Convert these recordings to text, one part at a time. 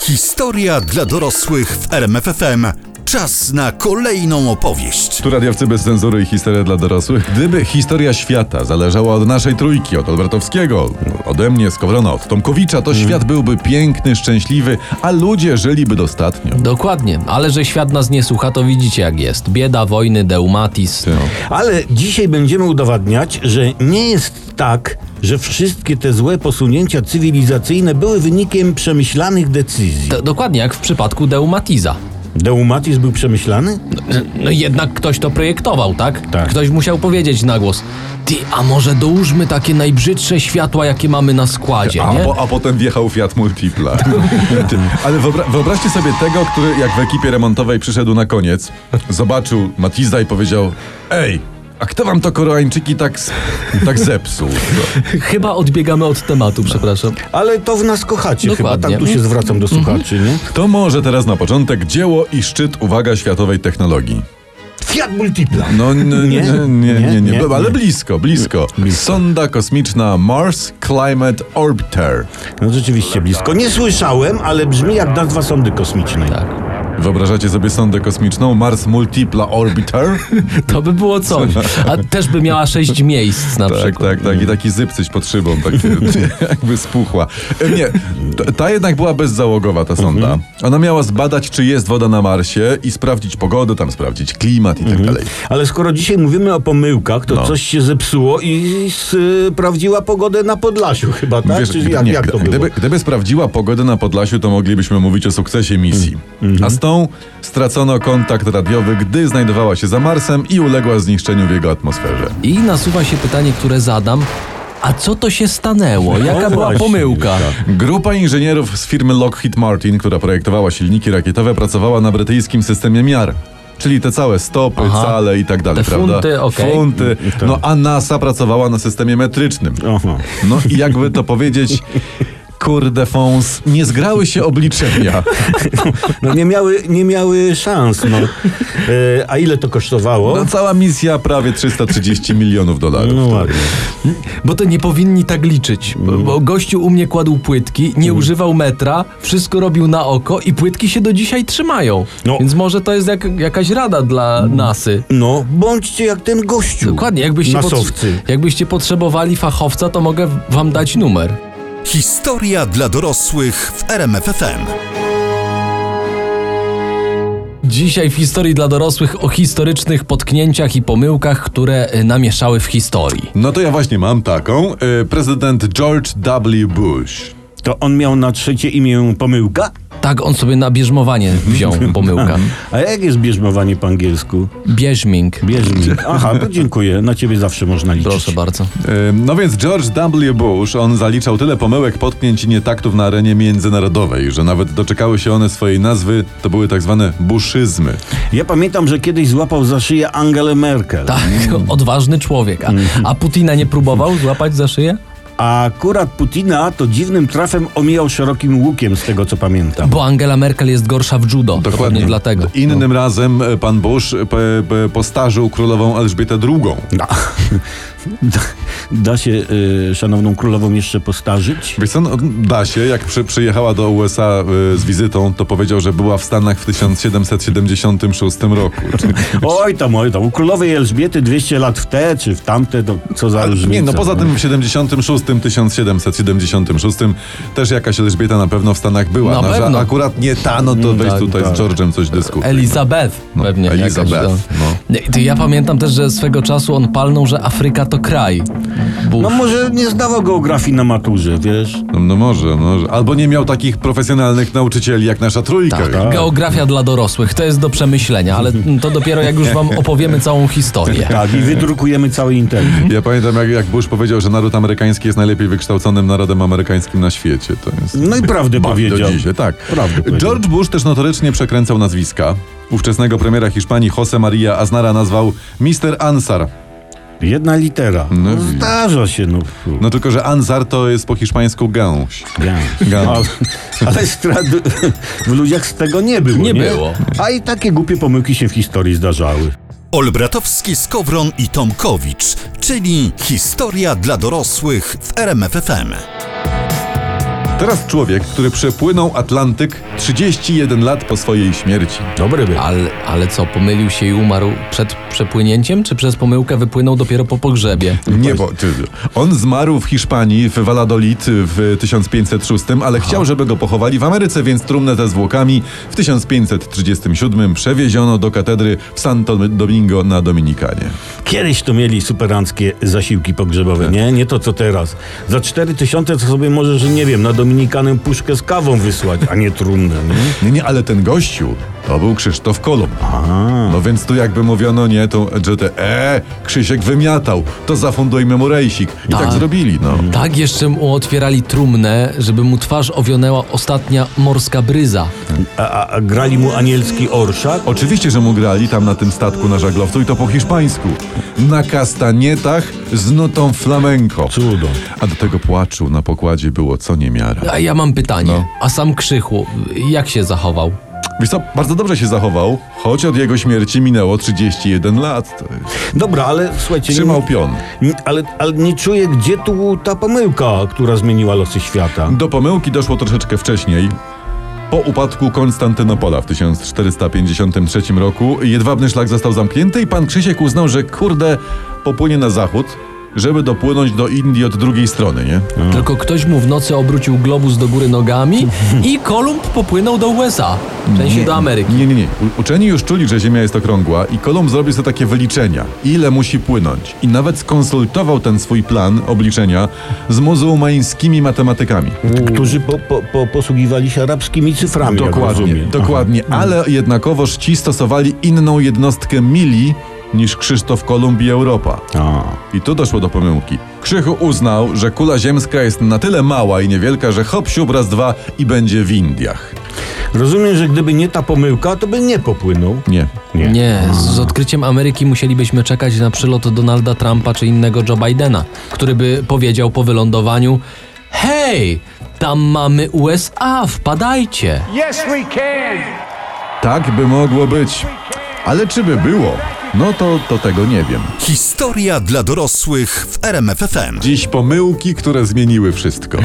Historia dla dorosłych w RMFFM. Czas na kolejną opowieść. Tu radiowcy bez cenzury i historia dla dorosłych. Gdyby historia świata zależała od naszej trójki, od Albertowskiego, ode mnie, Skowrona, od Tomkowicza, to świat byłby piękny, szczęśliwy, a ludzie żyliby dostatnio. Dokładnie, ale że świat nas nie słucha, to widzicie jak jest. Bieda, wojny, deumatis. No. Ale dzisiaj będziemy udowadniać, że nie jest tak, że wszystkie te złe posunięcia cywilizacyjne były wynikiem przemyślanych decyzji. D- dokładnie jak w przypadku deumatiza. Deumatis był przemyślany? No jednak ktoś to projektował, tak? Tak. Ktoś musiał powiedzieć na głos. Ty, a może dołóżmy takie najbrzydsze światła, jakie mamy na składzie, A, nie? po, a potem wjechał Fiat Multipla. Ty, Ale wyobra- wyobraźcie sobie tego, który jak w ekipie remontowej przyszedł na koniec, zobaczył Matiza i powiedział Ej, a kto wam to koreańczyki tak, tak zepsuł? Chyba odbiegamy od tematu, przepraszam. Ale to w nas kochacie chyba, Dokładnie. tak tu się zwracam do słuchaczy, nie? To może teraz na początek dzieło i szczyt, uwaga, światowej technologii. Fiat Multipla. No Nie? nie, nie, nie, nie, Nie? ale Nie. blisko, blisko. Sonda kosmiczna Mars Climate Orbiter. No rzeczywiście blisko. Nie słyszałem, ale brzmi jak nazwa sondy kosmicznej. Tak. Wyobrażacie sobie sondę kosmiczną Mars Multipla Orbiter? To by było coś. A też by miała sześć miejsc na Tak, przykład. tak, tak. I taki zypcyć pod szybą, tak jakby spuchła. E, Nie, ta, jednak była bezzałogowa, ta sonda. Ona miała zbadać, czy jest woda na Marsie i sprawdzić pogodę, tam sprawdzić klimat i tak dalej. Ale skoro dzisiaj mówimy o pomyłkach, to No. coś się zepsuło i sprawdziła pogodę na Podlasiu chyba, tak? Wiesz, Czy gdy- jak, nie, jak to było? gdyby, gdyby sprawdziła pogodę na Podlasiu, to moglibyśmy mówić o sukcesie misji. Mm. A z stracono kontakt radiowy, gdy znajdowała się za Marsem i uległa zniszczeniu w jego atmosferze. I nasuwa się pytanie, które zadam. A co to się stanęło? Jaka No była właśnie, pomyłka? Grupa inżynierów z firmy Lockheed Martin, która projektowała silniki rakietowe, pracowała na brytyjskim systemie miar. Czyli te całe stopy, Aha. cale i tak dalej, Te prawda? funty, okej. Funty. No a NASA pracowała na systemie metrycznym. No i jakby to powiedzieć, kurde fons, nie zgrały się obliczenia. No nie miały, nie miały szans, no. E, a ile to kosztowało? No cała misja prawie 330 milionów dolarów. No ładnie. Bo to nie powinni tak liczyć. Bo, bo gościu u mnie kładł płytki, nie używał metra, wszystko robił na oko i płytki się do dzisiaj trzymają. No. Więc może to jest jak, jakaś rada dla nasy. No, bądźcie jak ten gościu. Dokładnie, jakbyście, Nasowcy. jakbyście potrzebowali fachowca, to mogę wam dać numer. Historia dla dorosłych w RMFFM. Dzisiaj w historii dla dorosłych o historycznych potknięciach i pomyłkach, które y, namieszały w historii. No to ja właśnie mam taką. Y, Prezydent George W. Bush. To on miał na trzecie imię pomyłka? Tak on sobie na bierzmowanie wziął pomyłkę. A jak jest bierzmowanie po angielsku? Bierzming. Bierzmi. Aha, to dziękuję. Na ciebie zawsze można liczyć. Proszę bardzo. No więc George W. Bush, on zaliczał tyle pomyłek, potknięć i nietaktów na arenie międzynarodowej, że nawet doczekały się one swojej nazwy, to były tak zwane buszyzmy. Ja pamiętam, że kiedyś złapał za szyję Angelę Merkel. Tak, odważny człowiek. A, a Putina nie próbował złapać za szyję? A akurat Putina to dziwnym trafem omijał szerokim łukiem, z tego co pamiętam. Bo Angela Merkel jest gorsza w judo. Dokładnie dlatego. Innym razem e, pan Bush p, postarzył królową Elżbietę II. Da, da, da się y, szanowną królową jeszcze postarzyć? Wiesz co, no, da się, jak przy, przyjechała do USA y, z wizytą, to powiedział, że była w Stanach w 1776 roku. Oj tam, oj tam. U królowej Elżbiety 200 lat w te czy w tamte, to co za różnica. Nie, no poza tym w 76, 1776 też jakaś Elżbieta na pewno w Stanach była. Na no, że pewno. akurat nie ta, no to weź tak, tutaj tak. z George'em coś dyskutuj. Elizabeth No, pewnie. Elizabeth, jakaś, no. To Ja pamiętam też, że swego czasu on palnął, że Afryka to to kraj. Bush. No może nie zdawał geografii na maturze, wiesz? No, no może, no może. Albo nie miał takich profesjonalnych nauczycieli jak nasza trójka. Tak, geografia dla dorosłych to jest do przemyślenia, ale to dopiero jak już wam opowiemy całą historię. Tak, i wydrukujemy cały internet. Ja pamiętam, jak, jak Bush powiedział, że naród amerykański jest najlepiej wykształconym narodem amerykańskim na świecie. To jest... No i prawdę Do powiedział. dzisiaj, tak. Prawdę powiedział. George Bush też notorycznie przekręcał nazwiska. Ówczesnego premiera Hiszpanii Jose Maria Aznara nazwał Mr. Ansar. Jedna litera. No No, zdarza się, no. No tylko, że Ansar to jest po hiszpańsku gęś. Ja. Ale, ale strat w ludziach z tego nie było. Nie Nie, było. A i takie głupie pomyłki się w historii zdarzały. Olbratowski, Skowron i Tomkowicz, czyli historia dla dorosłych w RMFFM. Teraz człowiek, który przepłynął Atlantyk 31 lat po swojej śmierci. Dobry był. Ale, ale co, pomylił się i umarł przed przepłynięciem, czy przez pomyłkę wypłynął dopiero po pogrzebie? Nie, bo ty, on zmarł w Hiszpanii, w Valladolid w 1506, ale chciał, żeby go pochowali w Ameryce, więc trumnę tę zwłokami w 1537 przewieziono do katedry w Santo Domingo na Dominikanie. Kiedyś to mieli superanckie zasiłki pogrzebowe, nie? Nie to co teraz. Za 4 tysiące to sobie możesz, nie wiem, na Dominikanę puszkę z kawą wysłać, a nie trumnę, nie? Nie, nie, ale ten gościu to był Krzysztof Kolumb. No więc tu jakby mówiono, nie, to, że te, e, Krzysiek wymiatał, to zafundujmy mu rejsik. I tak, Tak. zrobili, no. Tak jeszcze mu otwierali trumnę, żeby mu twarz owionęła ostatnia morska bryza. A, a, a grali mu anielski orszak? Oczywiście, że mu grali tam na tym statku na żaglowcu i to po hiszpańsku. Na kastanietach z nutą flamenco. Cudo. A do tego płaczu na pokładzie było co niemiara. A ja mam pytanie, No. a sam Krzychu, jak się zachował? Wiesz co, bardzo dobrze się zachował, choć od jego śmierci minęło 31 lat. Dobra, ale słuchajcie... Trzymał pion. nie- ale, ale nie czuję, gdzie tu ta pomyłka, która zmieniła losy świata. Do pomyłki doszło troszeczkę wcześniej. Po upadku Konstantynopola w 1453 roku jedwabny szlak został zamknięty i pan Krzysiek uznał, że kurde popłynie na zachód, żeby dopłynąć do Indii od drugiej strony, nie? Tylko ktoś mu w nocy obrócił globus do góry nogami i Kolumb popłynął do USA, w sensie do Ameryki. Nie, nie, nie. U- Uczeni już czuli, że Ziemia jest okrągła i Kolumb zrobił sobie takie wyliczenia, ile musi płynąć. I nawet skonsultował ten swój plan obliczenia z muzułmańskimi matematykami. Którzy po, po, po, posługiwali się arabskimi cyframi, jak Dokładnie, dokładnie. Ale jednakowoż ci stosowali inną jednostkę mili niż Krzysztof Kolumb i Europa. A. I tu doszło do pomyłki. Krzychu uznał, że kula ziemska jest na tyle mała i niewielka, że hop siup raz dwa i będzie w Indiach. Rozumiem, że gdyby nie ta pomyłka, to by nie popłynął. Nie. Nie. Nie, z odkryciem Ameryki musielibyśmy czekać na przylot Donalda Trumpa czy innego Joe Bidena, który by powiedział po wylądowaniu: Hej, tam mamy USA, wpadajcie. Yes, we can. Tak by mogło być. Ale czy by było? No to, to tego nie wiem. Historia dla dorosłych w RMFFM. Dziś pomyłki, które zmieniły wszystko.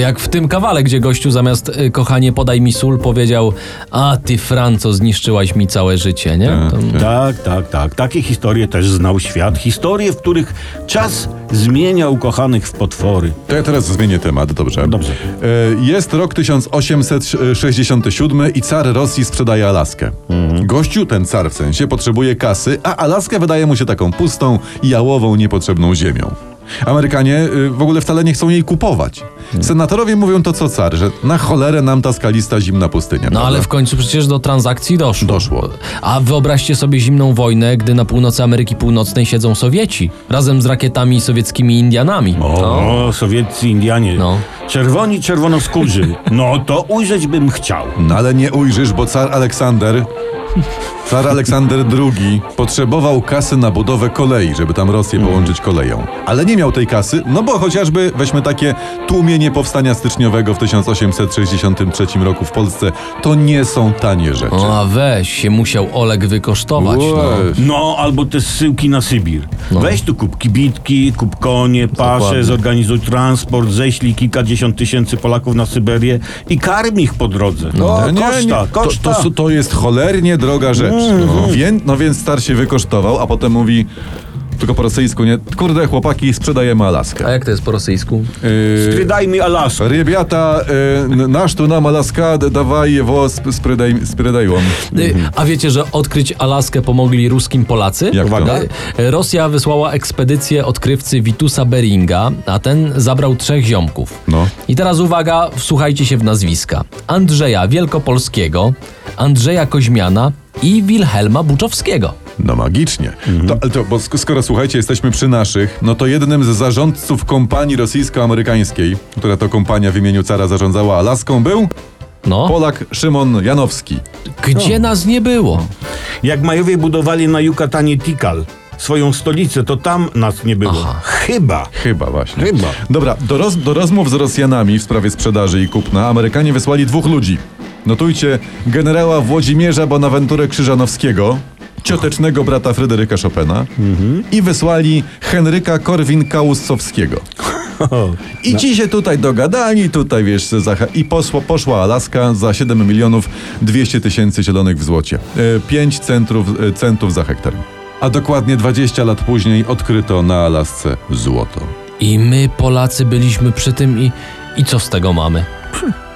Jak w tym kawale, gdzie gościu zamiast y, kochanie podaj mi sól powiedział: A ty Franco, zniszczyłaś mi całe życie, nie? To, Tak, tak, tak. Takie historie też znał świat. Historie, w których czas zmienia ukochanych w potwory. To ja teraz zmienię temat, dobrze? Dobrze. E, Jest rok 1867 i car Rosji sprzedaje Alaskę. Gościu, ten car w sensie, potrzebuje kasy, a Alaskę wydaje mu się taką pustą, jałową, niepotrzebną ziemią. Amerykanie y, w ogóle wcale nie chcą jej kupować. Senatorowie mówią to co car, że na cholerę nam ta skalista zimna pustynia. No prawda? ale w końcu przecież do transakcji doszło. Doszło. A wyobraźcie sobie zimną wojnę, gdy na północy Ameryki Północnej siedzą Sowieci, razem z rakietami sowieckimi Indianami. O, sowieccy Indianie. No. Czerwoni, czerwonoskórzy. No to ujrzeć bym chciał. No ale nie ujrzysz, bo car Aleksander, car Aleksander II potrzebował kasy na budowę kolei, żeby tam Rosję połączyć koleją. Ale nie miał tej kasy, no bo chociażby weźmy takie tłumienie powstania styczniowego w 1863 roku w Polsce, to nie są tanie rzeczy. A weź, się musiał Oleg wykosztować. No. Weź. No, albo te zsyłki na Sybir. Weź tu kup kibitki, kup konie, pasze, Dokładnie. zorganizuj transport, ześlij kilkadziesiąt tysięcy Polaków na Syberię i karm ich po drodze. No, Nie, nie, koszta, nie. koszta. To, to, to jest cholernie droga rzecz. No. Więc, no więc star się wykosztował, a potem mówi tylko po rosyjsku, nie? Kurde, chłopaki, sprzedajemy Alaskę. A jak to jest po rosyjsku? Yy, sprzedaj mi Alaskę. Rybiata, yy, y, nasz tu nam Alaska, dawaj jego, sprzedaj, sprzedaj. Yy, a wiecie, że odkryć Alaskę pomogli ruskim Polacy? Jak Uwaga. Rosja wysłała ekspedycję odkrywcy Witusa Beringa, a ten zabrał trzech ziomków. No. I teraz uwaga, wsłuchajcie się w nazwiska. Andrzeja Wielkopolskiego, Andrzeja Koźmiana i Wilhelma Buczowskiego. No magicznie. To, to, bo sk- skoro słuchajcie, jesteśmy przy naszych, no to jednym z zarządców kompanii rosyjsko-amerykańskiej, która to kompania w imieniu cara zarządzała Alaską, był No, Polak Szymon Janowski. gdzie nas nie było? Jak Majowie budowali na Yucatanie Tikal swoją stolicę, to tam nas nie było. Aha. Chyba. Chyba właśnie. Chyba. Dobra, do, roz, do rozmów z Rosjanami w sprawie sprzedaży i kupna Amerykanie wysłali dwóch ludzi. Notujcie generała Włodzimierza Bonaventurę Krzyżanowskiego, ciotecznego brata Fryderyka Chopina i wysłali Henryka Korwin-Kałuscowskiego. I ci się tutaj dogadali, tutaj wiesz, za, i posło, poszła Alaska za 7 milionów 200 tysięcy zielonych w złocie. 5 centrów, e, centów za hektar. A dokładnie 20 lat później odkryto na Alasce złoto. I my, Polacy, byliśmy przy tym i, i co z tego mamy?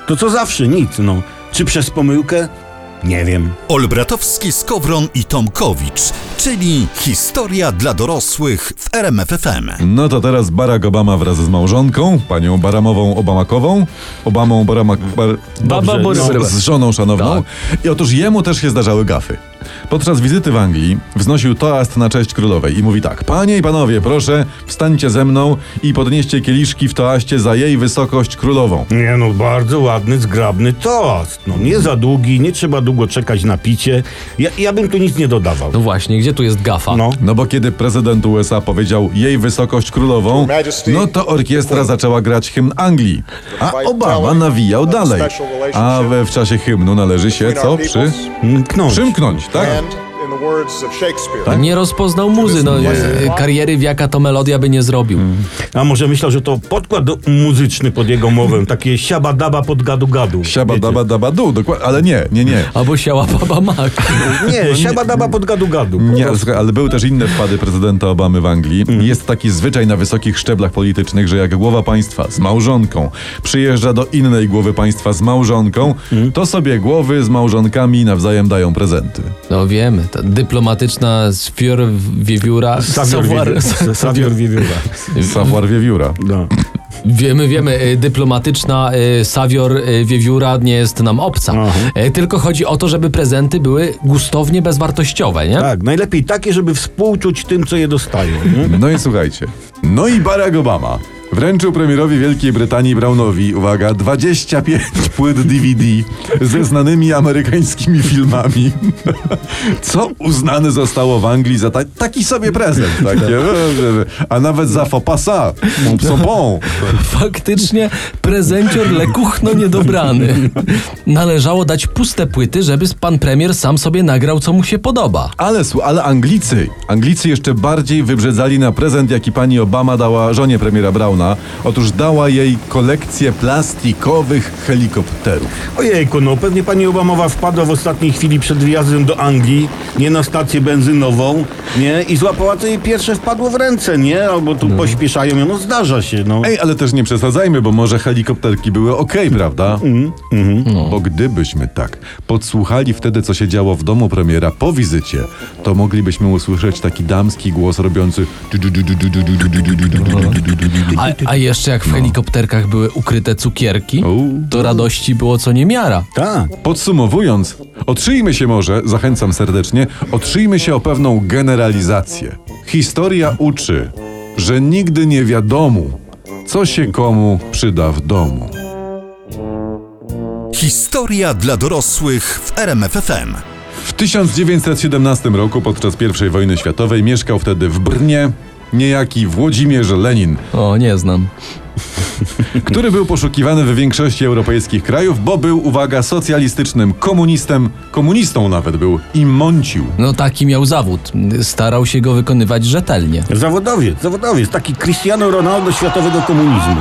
To co zawsze, nic, no. Czy przez pomyłkę? Nie wiem. Olbratowski, Skowron i Tomkowicz, czyli historia dla dorosłych w RMFFM. No to teraz Barack Obama wraz z małżonką, panią Baramową Obamakową, Obamą Baramak, bar, Baba Dobrze, Bory- z, z żoną szanowną. Tak. I otóż jemu też się zdarzały gafy. Podczas wizyty w Anglii wznosił toast na cześć królowej i mówi tak: Panie i panowie, proszę, wstańcie ze mną i podnieście kieliszki w toaście za jej wysokość królową. Nie no, bardzo ładny, zgrabny toast. No, nie za długi, nie trzeba długo czekać na picie. Ja, ja bym tu nic nie dodawał. No właśnie, gdzie tu jest gafa? No. No bo kiedy prezydent USA powiedział jej wysokość królową, no to orkiestra zaczęła grać hymn Anglii, a Obama nawijał dalej. A we w czasie hymnu należy się co? Przy... Mknąć. Przymknąć, And Shakespeare, Nie rozpoznał muzy, no Nie. e, kariery wiaka to melodia by nie zrobił. A może myślał, że to podkład muzyczny pod jego mowę, takie siabadaba pod gadu-gadu. Siaba Wiecie? daba daba du, dokładnie, ale nie, nie, nie. Albo siała baba mak. Nie, siabadaba pod gadu-gadu. Nie, ale były też inne wpady prezydenta Obamy w Anglii. Jest taki zwyczaj na wysokich szczeblach politycznych, że jak głowa państwa z małżonką przyjeżdża do innej głowy państwa z małżonką, to sobie głowy z małżonkami nawzajem dają prezenty. No wiemy, ta dyplomatyczna sfior wiewióra. Savior savoir- Wiewióra. Savior Wiewióra. Savoir wiewióra. No. Wiemy, wiemy, e, dyplomatyczna e, sawior e, wiewióra nie jest nam obca. Aha. E, Tylko chodzi o to, żeby prezenty były gustownie bezwartościowe, nie? Tak, najlepiej takie, żeby współczuć tym, co je dostają. Nie? No i słuchajcie. No i Barack Obama wręczył premierowi Wielkiej Brytanii Brownowi, uwaga, 25 płyt DVD ze znanymi amerykańskimi filmami. Co uznane zostało w Anglii za ta, taki sobie prezent. Takie, a nawet za faux passat. Psopą. Faktycznie prezencior lekuchno niedobrany. Należało dać puste płyty, żeby pan premier sam sobie nagrał, co mu się podoba. Ale, ale Anglicy, Anglicy jeszcze bardziej wybrzedzali na prezent, jaki pani Obama dała żonie premiera Browna. Otóż dała jej kolekcję plastikowych helikopterów. Ojejku, no pewnie pani Obamowa wpadła w ostatniej chwili przed wyjazdem do Anglii, nie na stację benzynową, nie? I złapała to jej pierwsze wpadło w ręce, nie? Albo tu pośpieszają ją, no zdarza się, no. Ej, ale też nie przesadzajmy, bo może helikopterki były okej, prawda? Bo gdybyśmy tak podsłuchali wtedy, co się działo w domu premiera po wizycie, to moglibyśmy usłyszeć taki damski głos robiący... A, a jeszcze jak w helikopterkach były ukryte cukierki, to radości było co niemiara. Tak. Podsumowując, otrzyjmy się może, zachęcam serdecznie, otrzyjmy się o pewną generalizację. Historia uczy, że nigdy nie wiadomo, co się komu przyda w domu. Historia dla dorosłych w RMFFM. W 1917 roku podczas I wojny światowej mieszkał wtedy w Brnie niejaki Włodzimierz Lenin, O, nie znam. który był poszukiwany w większości europejskich krajów, bo był, uwaga, socjalistycznym komunistem, komunistą nawet był i mącił. No taki miał zawód. Starał się go wykonywać rzetelnie. Zawodowiec, zawodowiec, taki Cristiano Ronaldo światowego komunizmu.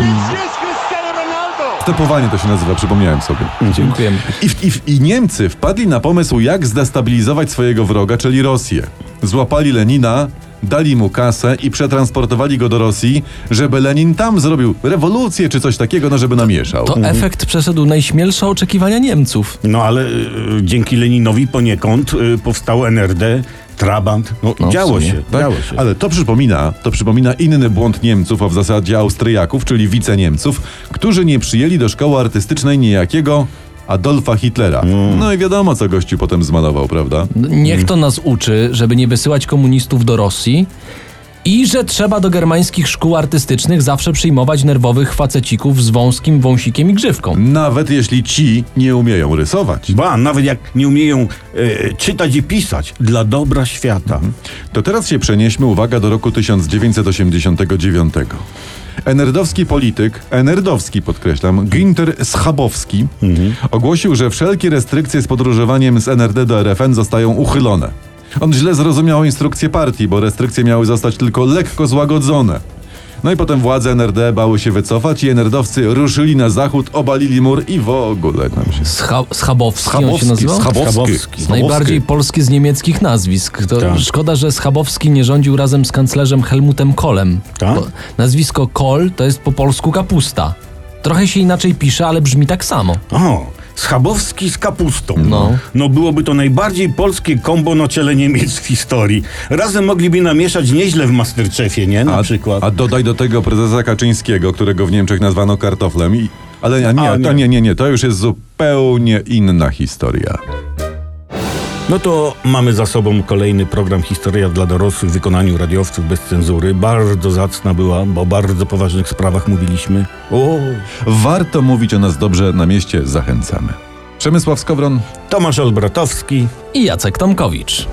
Stepowanie to się nazywa, przypomniałem sobie. Dziękujemy. I, w, i, w, I Niemcy wpadli na pomysł, jak zdestabilizować swojego wroga, czyli Rosję. Złapali Lenina, dali mu kasę i przetransportowali go do Rosji, żeby Lenin tam zrobił rewolucję czy coś takiego, no żeby namieszał. To efekt przeszedł najśmielsze oczekiwania Niemców. No ale y, dzięki Leninowi poniekąd y, powstało NRD, Trabant. No, No, działo sumie. się, Tak? działo się. Ale to przypomina, to przypomina inny błąd Niemców, a w zasadzie Austriaków, czyli wiceniemców, którzy nie przyjęli do szkoły artystycznej niejakiego Adolfa Hitlera. No i wiadomo, co gościu potem zmalował, prawda? Niech to nas uczy, żeby nie wysyłać komunistów do Rosji i że trzeba do germańskich szkół artystycznych zawsze przyjmować nerwowych facecików z wąskim wąsikiem i grzywką. Nawet jeśli ci nie umieją rysować. Ba, nawet jak nie umieją y, czytać i pisać, dla dobra świata. To teraz się przenieśmy, uwaga, do roku 1989. Enerdowski polityk, enerdowski podkreślam, Günter Schabowski ogłosił, że wszelkie restrykcje z podróżowaniem z NRD do RFN zostają uchylone. On źle zrozumiał instrukcje partii, bo restrykcje miały zostać tylko lekko złagodzone. No i potem władze NRD bały się wycofać i enerdowcy ruszyli na zachód, obalili mur i w ogóle tam się... Scha Schabowski, on się Schabowski, nazywał? Schabowski. Schabowski. Najbardziej polskie z niemieckich nazwisk. To Tak. Szkoda, że Schabowski nie rządził razem z kanclerzem Helmutem Kohlem. Tak? Nazwisko Kohl to jest po polsku kapusta. Trochę się inaczej pisze, ale brzmi tak samo. O, Schabowski z kapustą. No. no byłoby to najbardziej polskie kombo na ciele Niemiec w historii. Razem mogliby namieszać nieźle w Masterchefie, nie? Na A, przykład. a dodaj do tego prezesa Kaczyńskiego, którego w Niemczech nazwano kartoflem. I, ale nie, nie, A, to nie. nie, nie, nie, to już jest zupełnie inna historia. No to mamy za sobą kolejny program Historia dla dorosłych w wykonaniu radiowców bez cenzury. Bardzo zacna była, bo o bardzo poważnych sprawach mówiliśmy. O, Warto mówić o nas dobrze na mieście, zachęcamy. Przemysław Skowron, Tomasz Olbratowski. I Jacek Tomkowicz.